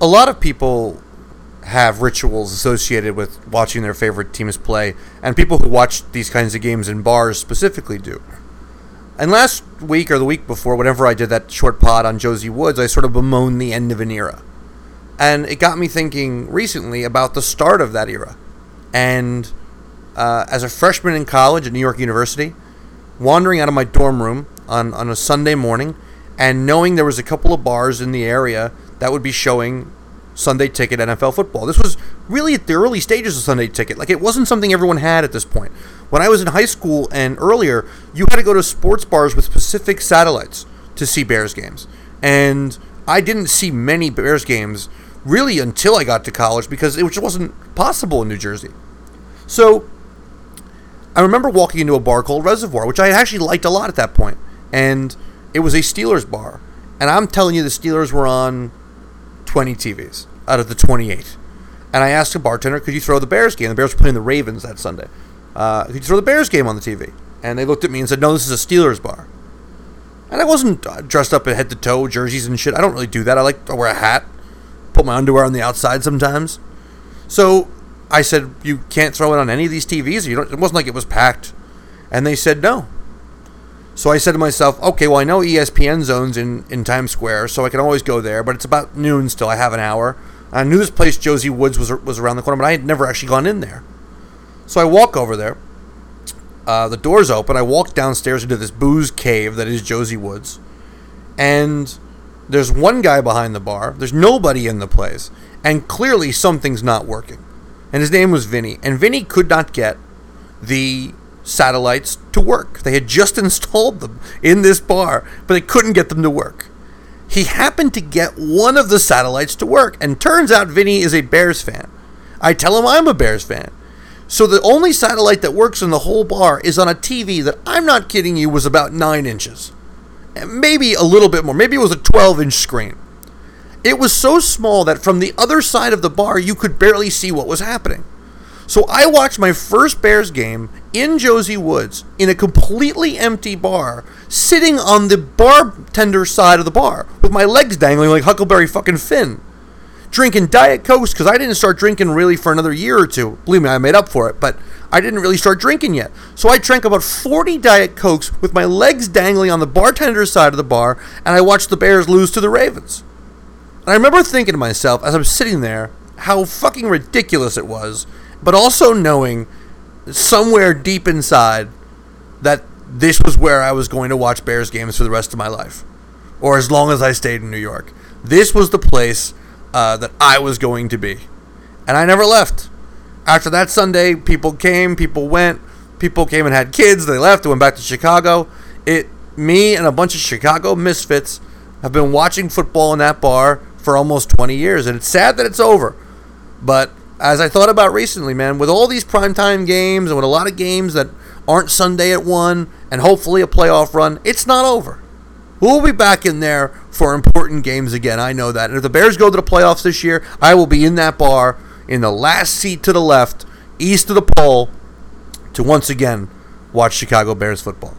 a lot of people have rituals associated with watching their favorite teams play, and people who watch these kinds of games in bars specifically do. And last week or the week before, whenever I did that short pod on Josie Woods, I sort of bemoaned the end of an era. And it got me thinking recently about the start of that era. And uh, as a freshman in college at New York University, wandering out of my dorm room on, on a Sunday morning and knowing there was a couple of bars in the area that would be showing Sunday Ticket NFL football. This was really at the early stages of Sunday Ticket. Like it wasn't something everyone had at this point. When I was in high school and earlier, you had to go to sports bars with specific satellites to see Bears games. And I didn't see many Bears games really until I got to college because it just wasn't possible in New Jersey. So I remember walking into a bar called Reservoir, which I actually liked a lot at that point. and it was a Steelers bar. And I'm telling you, the Steelers were on 20 TVs out of the 28. And I asked a bartender, could you throw the Bears game? The Bears were playing the Ravens that Sunday. Uh, could you throw the Bears game on the TV? And they looked at me and said, no, this is a Steelers bar. And I wasn't uh, dressed up head to toe jerseys and shit. I don't really do that. I like to wear a hat, put my underwear on the outside sometimes. So I said, you can't throw it on any of these TVs. You don't, it wasn't like it was packed. And they said no. So I said to myself, okay, well, I know ESPN zones in, in Times Square, so I can always go there, but it's about noon still. I have an hour. I knew this place, Josie Woods, was, was around the corner, but I had never actually gone in there. So I walk over there. Uh, the door's open. I walk downstairs into this booze cave that is Josie Woods. And there's one guy behind the bar. There's nobody in the place. And clearly something's not working. And his name was Vinny. And Vinny could not get the satellites to work. They had just installed them in this bar, but they couldn't get them to work. He happened to get one of the satellites to work, and turns out Vinny is a Bears fan. I tell him I'm a Bears fan. So the only satellite that works in the whole bar is on a TV that I'm not kidding you was about 9 inches. Maybe a little bit more. Maybe it was a 12 inch screen. It was so small that from the other side of the bar you could barely see what was happening. So I watched my first Bears game in Josie Woods in a completely empty bar, sitting on the bartender side of the bar with my legs dangling like Huckleberry fucking Finn. Drinking Diet Coke because I didn't start drinking really for another year or two. Believe me, I made up for it, but I didn't really start drinking yet. So I drank about 40 Diet Cokes with my legs dangling on the bartender's side of the bar, and I watched the Bears lose to the Ravens. And I remember thinking to myself as I'm sitting there how fucking ridiculous it was but also knowing somewhere deep inside that this was where I was going to watch Bears games for the rest of my life, or as long as I stayed in New York. This was the place uh, that I was going to be, and I never left. After that Sunday, people came, people went, people came and had kids. They left, went back to Chicago. It, me, and a bunch of Chicago misfits have been watching football in that bar for almost 20 years, and it's sad that it's over, but as I thought about recently, man, with all these primetime games and with a lot of games that aren't Sunday at 1 and hopefully a playoff run, it's not over. We'll be back in there for important games again. I know that. And if the Bears go to the playoffs this year, I will be in that bar in the last seat to the left, east of the pole, to once again watch Chicago Bears football.